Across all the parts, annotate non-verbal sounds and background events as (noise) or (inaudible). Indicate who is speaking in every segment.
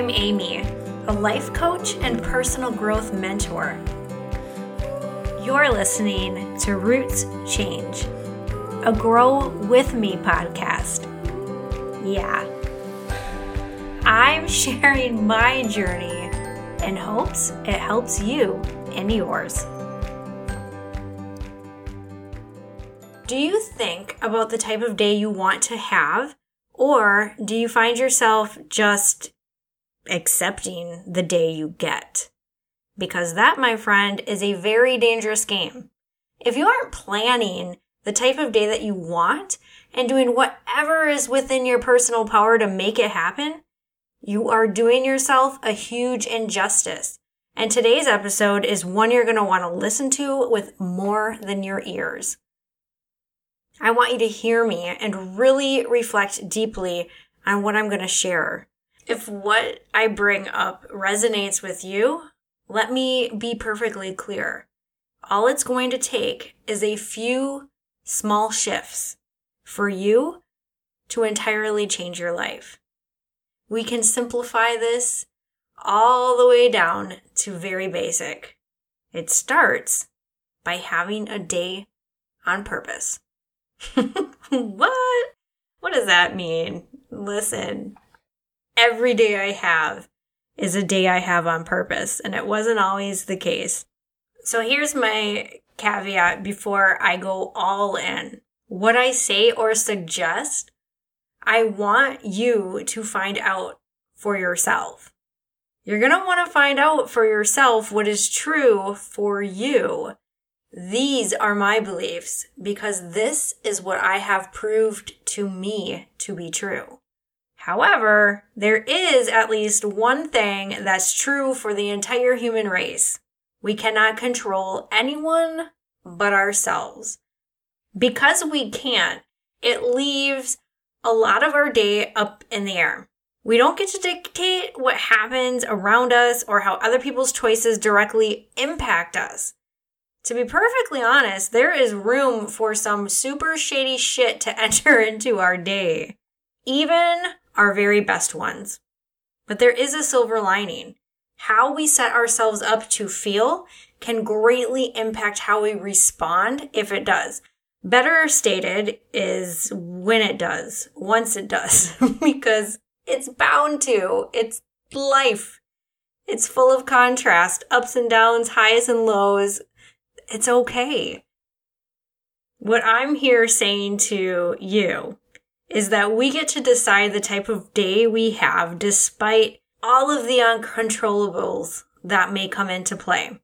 Speaker 1: I'm Amy, a life coach and personal growth mentor. You're listening to Roots Change, a Grow With Me podcast. Yeah. I'm (laughs) sharing my journey in hopes it helps you and yours. Do you think about the type of day you want to have? Or do you find yourself just accepting the day you get? Because that, my friend, is a very dangerous game. If you aren't planning the type of day that you want and doing whatever is within your personal power to make it happen, you are doing yourself a huge injustice. And today's episode is one you're going to want to listen to with more than your ears. I want you to hear me and really reflect deeply on what I'm going to share. If what I bring up resonates with you, let me be perfectly clear. All it's going to take is a few small shifts for you to entirely change your life. We can simplify this all the way down to very basic. It starts by having a day on purpose. (laughs) what? What does that mean? Listen, every day I have is a day I have on purpose, and it wasn't always the case. So here's my caveat before I go all in. What I say or suggest, I want you to find out for yourself. You're going to want to find out for yourself what is true for you these are my beliefs because this is what I have proved to me to be true. However, there is at least one thing that's true for the entire human race. We cannot control anyone but ourselves. Because we can't, it leaves a lot of our day up in the air. We don't get to dictate what happens around us or how other people's choices directly impact us. To be perfectly honest, there is room for some super shady shit to (laughs) enter into our day, even our very best ones. But there is a silver lining. How we set ourselves up to feel can greatly impact how we respond if it does. Better stated is when it does, once it does, (laughs) because it's bound to. It's life. It's full of contrast, ups and downs, highs and lows, it's okay. What I'm here saying to you is that we get to decide the type of day we have despite all of the uncontrollables that may come into play.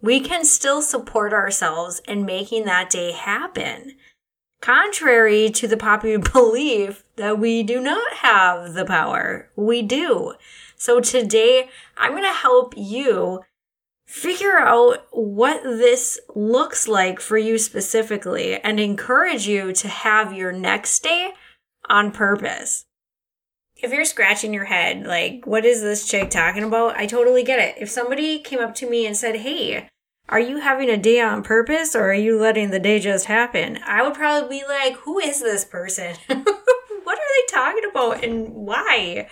Speaker 1: We can still support ourselves in making that day happen. Contrary to the popular (laughs) belief that we do not have the power, we do. So today, I'm going to help you figure out what this looks like for you specifically and encourage you to have your next day on purpose. If you're scratching your head, like, what is this chick talking about? I totally get it. If somebody came up to me and said, Hey, are you having a day on purpose or are you letting the day just happen? I would probably be like, Who is this person? (laughs) what are they talking about and why?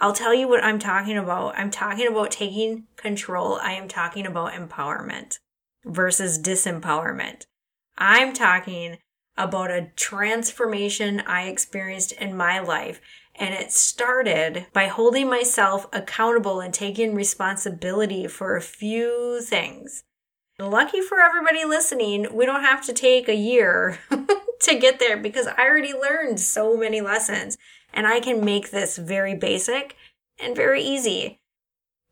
Speaker 1: I'll tell you what I'm talking about. I'm talking about taking control. I am talking about empowerment versus disempowerment. I'm talking about a transformation I experienced in my life. And it started by holding myself accountable and taking responsibility for a few things. Lucky for everybody listening, we don't have to take a year (laughs) to get there because I already learned so many lessons. And I can make this very basic and very easy.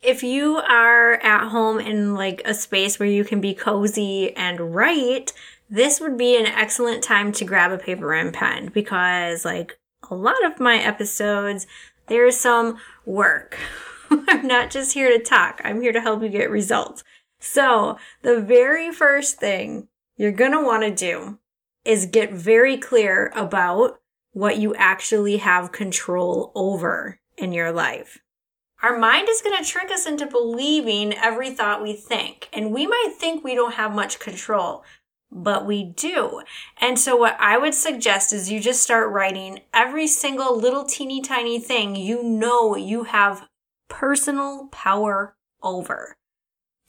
Speaker 1: If you are at home in like a space where you can be cozy and write, this would be an excellent time to grab a paper and pen because like a lot of my episodes, there's some work. (laughs) I'm not just here to talk. I'm here to help you get results. So the very first thing you're going to want to do is get very clear about what you actually have control over in your life. Our mind is going to trick us into believing every thought we think, and we might think we don't have much control, but we do. And so, what I would suggest is you just start writing every single little teeny tiny thing you know you have personal power over.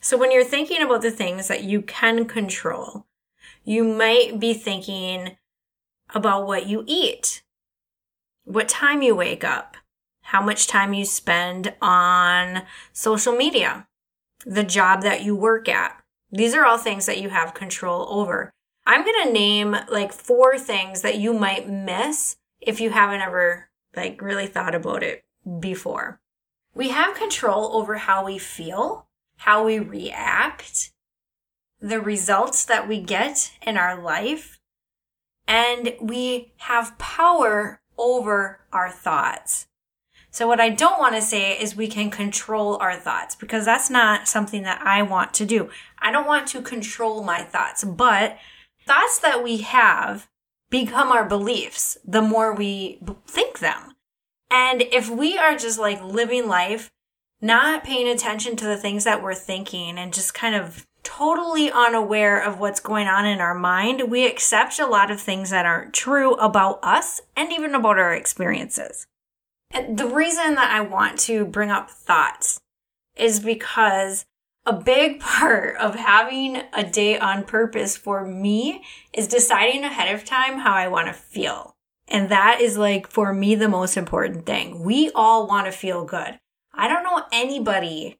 Speaker 1: So, when you're thinking about the things that you can control, you might be thinking about what you eat, what time you wake up, how much time you spend on social media, the job that you work at. These are all things that you have control over. I'm going to name like four things that you might miss if you haven't ever like really thought about it before. We have control over how we feel, how we react, the results that we get in our life, and we have power over our thoughts. So what I don't want to say is we can control our thoughts because that's not something that I want to do. I don't want to control my thoughts, but thoughts that we have become our beliefs the more we think them. And if we are just like living life, not paying attention to the things that we're thinking and just kind of totally unaware of what's going on in our mind, we accept a lot of things that aren't true about us and even about our experiences. The reason that I want to bring up thoughts is because a big (laughs) part of having a day on purpose for me is deciding ahead of time how I want to feel. And that is like for me the most important thing. We all want to feel good. I don't know anybody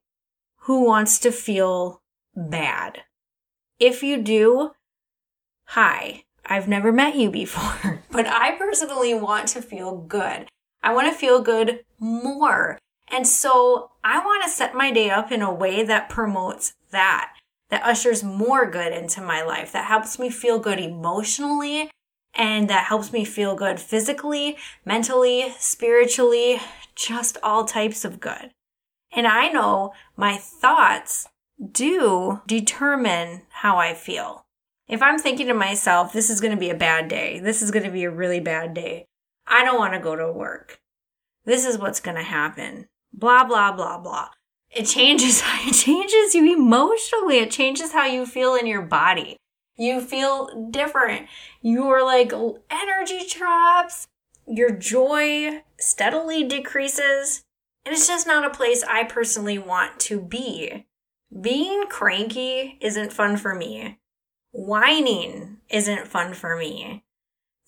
Speaker 1: who wants to feel bad. If you do, hi, I've never met you before, (laughs) but I personally want to feel good. I want to feel good more. And so I want to set my day up in a way that promotes that, that ushers more good into my life, that helps me feel good emotionally, and that helps me feel good physically, mentally, spiritually, just all types of good. And I know my thoughts do determine how I feel. If I'm thinking to myself, this is going to be a bad day, this is going to be a really bad day, I don't want to go to work. This is what's going to happen. Blah, blah, blah, blah. It changes, (laughs) it changes you emotionally. It changes how you feel in your body. You feel different. Your like energy drops. Your joy steadily decreases. And it's just not a place I personally want to be. Being cranky isn't fun for me. Whining isn't fun for me.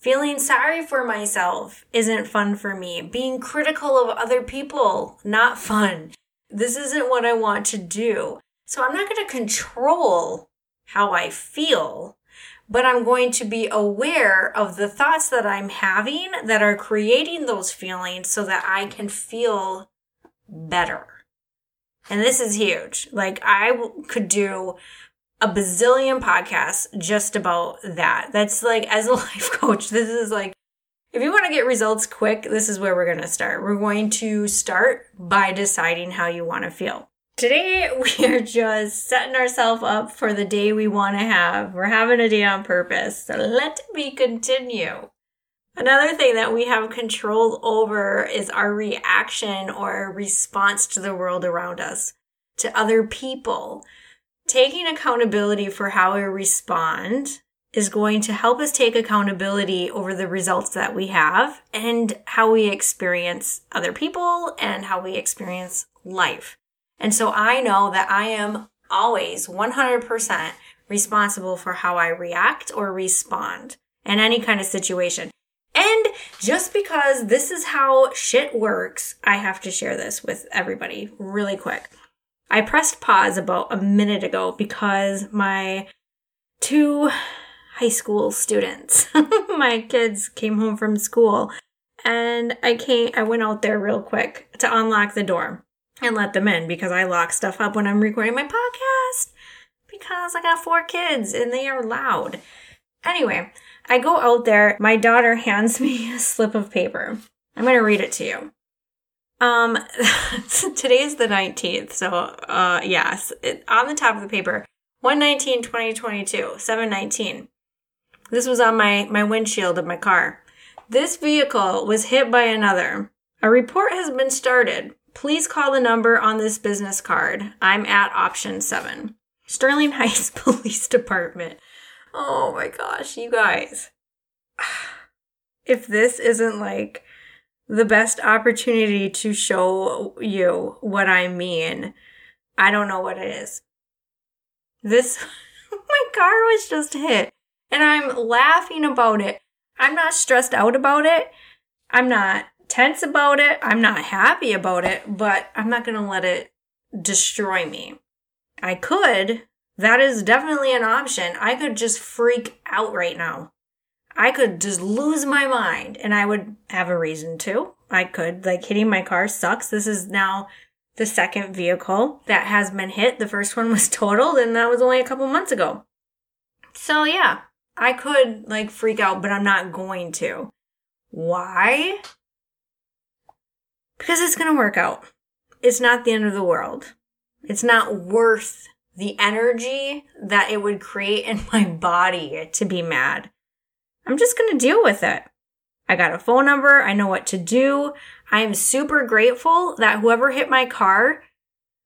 Speaker 1: Feeling sorry for myself isn't fun for me. Being critical of other people, not fun. This isn't what I want to do. So I'm not going to control how I feel, but I'm going to be aware of the thoughts that I'm having that are creating those feelings so that I can feel better. And this is huge. Like I could do a bazillion podcasts just about that. That's like, as a (laughs) life coach, this is like, if you want to get results quick, this is where we're going to start. We're going to start by deciding how you want to feel. Today, (laughs) we are just setting ourselves up for the day we want to have. We're having a day on purpose. So let me continue. Another thing that we have control over is our reaction or response to the world around us, to other people. Taking accountability for how we respond is going to help us take accountability over the results that we have and how we experience other people and how we experience life. And so I know that I am always 100% responsible for how I react or respond in any kind of situation. And just because this is how shit works, I have to share this with everybody really quick. I pressed pause about a minute ago because my two high school students, (laughs) my kids came home from school and I came I went out there real quick to unlock the door and let them in because I lock stuff up when I'm recording my podcast because I got four kids and they are loud. Anyway, I go out there. My daughter hands (laughs) me a slip of paper. I'm going to read it to you. Um, (laughs) today's the 19th. So, uh, yes, it, on the top of the paper, 119 2022, 719. This was on my, my windshield of my car. This vehicle was hit by another. A report has been started. Please call the number on this business card. I'm at option seven. Sterling (laughs) Heights Police Department. oh my gosh, you guys. (sighs) If this isn't like the best opportunity to show you what I mean, I don't know what it is. This, (laughs) my car was just hit and I'm laughing about it. I'm not stressed out about it. I'm not tense about it. I'm not happy about it, but I'm not going to let it destroy me. I could. That is definitely an option. I could just freak out right now. I could just lose my mind and I would have a reason to. I could. Like hitting my car sucks. This is now the second vehicle that has been hit. The first one was totaled and that was only a couple months ago. So yeah, I could like freak out, but I'm not going to. Why? Because it's going to work out. It's not the end of the world. It's not worth the energy that it would create in (laughs) my body to be mad. I'm just going to deal with it. I got a phone number. I know what to do. I am super grateful that whoever hit my car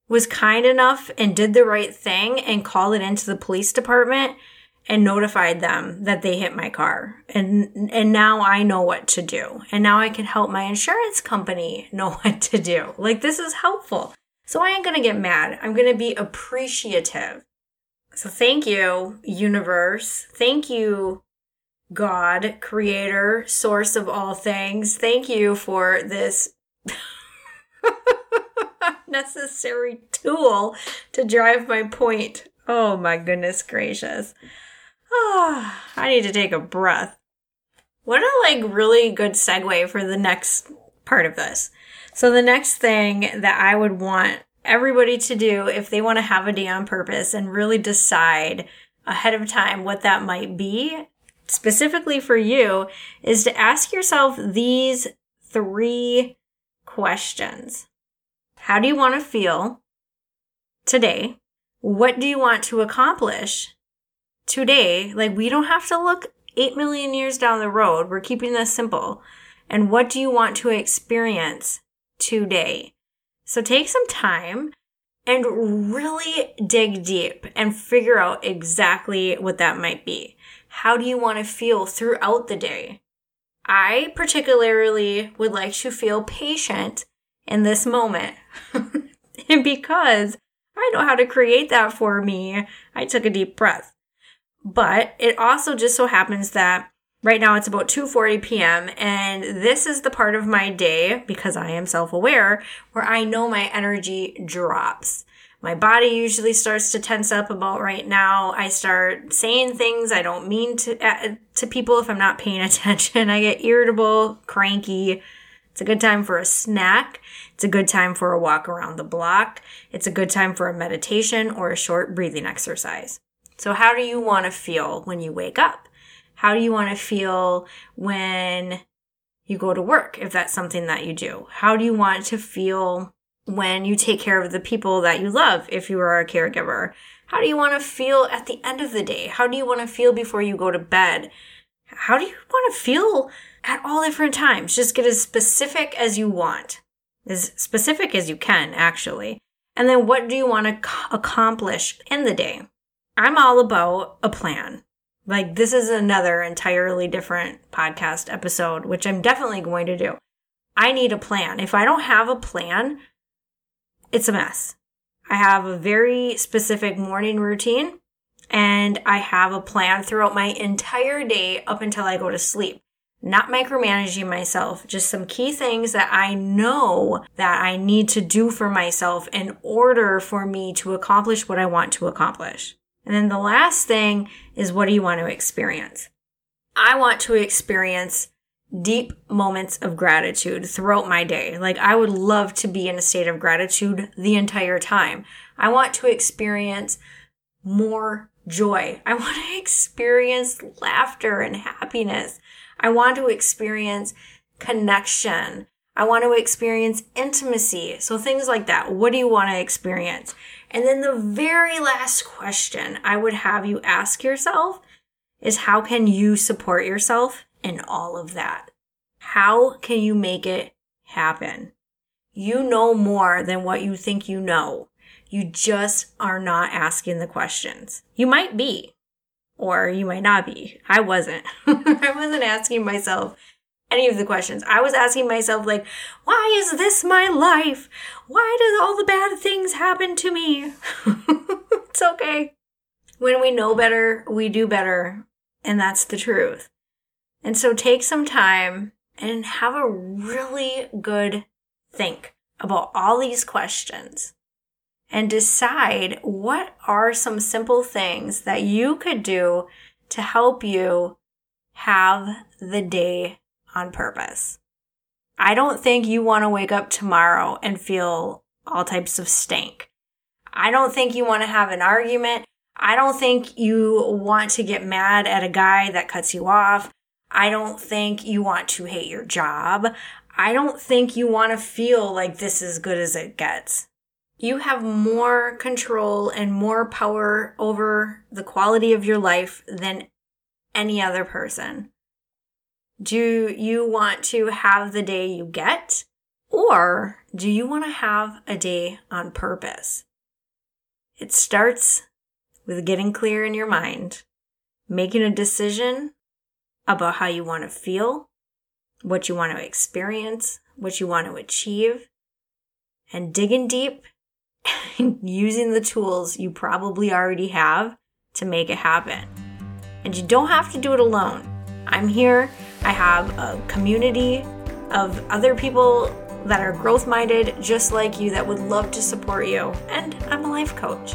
Speaker 1: was kind enough and did the right thing and called it into the police department and notified them that they hit my car. And and now I know what to do. And now I can help my insurance company know (laughs) what to do. Like this is helpful. So I ain't going to get mad. I'm going to be appreciative. So thank you, universe. Thank you, God, creator, source of all things. Thank you for this (laughs) necessary tool to drive my point. Oh my goodness gracious. Ah, I need to take a breath. What a like really good segue for the next part of this. So the next thing that I would want everybody to do if they want to have a day on purpose and really decide ahead of time what that might be, specifically for you, is to ask yourself these three questions. How do you want to feel today? What do you want to accomplish today, like we don't have to look 8 million years down the road. We're keeping this simple. And what do you want to experience today? So take some time and really dig deep and figure out exactly what that might be. How do you want to feel throughout the day? I particularly would like to feel patient in this moment. (laughs) and because I know how to create that for me, I took a deep breath. But it also just so happens that right now it's about 2:40 p.m. and this is the part of my day because I am self-aware where I know my energy drops. My body usually starts to tense up about right now. I start saying things I don't mean to uh, to people if I'm not paying (laughs) attention. I get irritable, cranky. It's a good time for a snack. It's a good time for a walk around the block. It's a good time for a meditation or a short breathing exercise. So, how do you want to feel when you wake up? How do you want to feel when you go to work, if that's something that you do? How do you want to feel when you take care of the people that you love, if you are a caregiver? How do you want to feel at the end of the day? How do you want to feel before you go to bed? How do you want to feel at all different times? Just get as specific as you want, as specific as you can, actually. And then what do you want to accomplish in the day? I'm all about a plan. Like, this is another entirely different podcast episode, which I'm definitely going to do. I need a plan. If I don't have a plan, it's a mess. I have a very specific morning routine and I have a plan throughout my entire day up until I go to sleep. Not micromanaging myself, just some key things that I know that I need to do for myself in order for me to accomplish what I want to accomplish. And then the last thing is what do you want to experience? I want to experience deep moments of gratitude throughout my day. Like I would love to be in a state of gratitude the entire time. I want to experience more joy. I (laughs) want to experience laughter and happiness. I want to experience connection. I want to experience intimacy. So things like that. What do you want to experience? And then the very last question I would have you ask yourself is how can you support yourself in all of that? How can you make it happen? You know more than what you think you know. You just are not asking the questions. You might be, or you might not be. I wasn't. (laughs) I wasn't asking myself any of the questions. I was asking myself, like, why is this my life? Why does all the bad things happen to me? (laughs) it's okay. When we know better, we do better. And that's the truth. And so take some time and have a really good think about all these questions and decide what are some simple things that you could do to help you have the day on purpose. I don't think you want to wake up tomorrow and feel all types of stink. I don't think you want to have an argument. I don't think you want to get mad at a guy that cuts you off. I don't think you want to hate your job. I don't think you want to feel like this is good as it gets. You have more control and more power over the quality of your life than any other person. Do you want to have the day you get? Or do you want to have a day on purpose? It starts with getting clear in your mind, making a decision about how you want to feel, what you want to experience, what you want to achieve, and digging deep and (laughs) using the tools you probably already have to make it happen. And you don't have to do it alone. I'm here. I have a community of other people that are growth minded, just like you, that would love to support you. And I'm a life coach.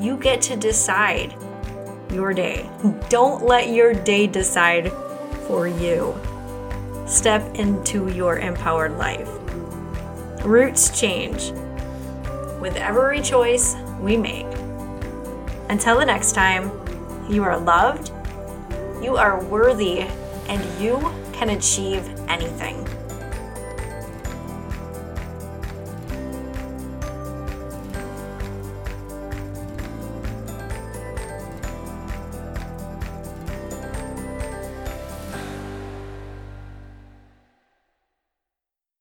Speaker 1: You get to decide your day. Don't let your day decide for you. Step into your empowered life. Roots change with every choice we make. Until the next time, you are loved, you are worthy, and you can achieve anything.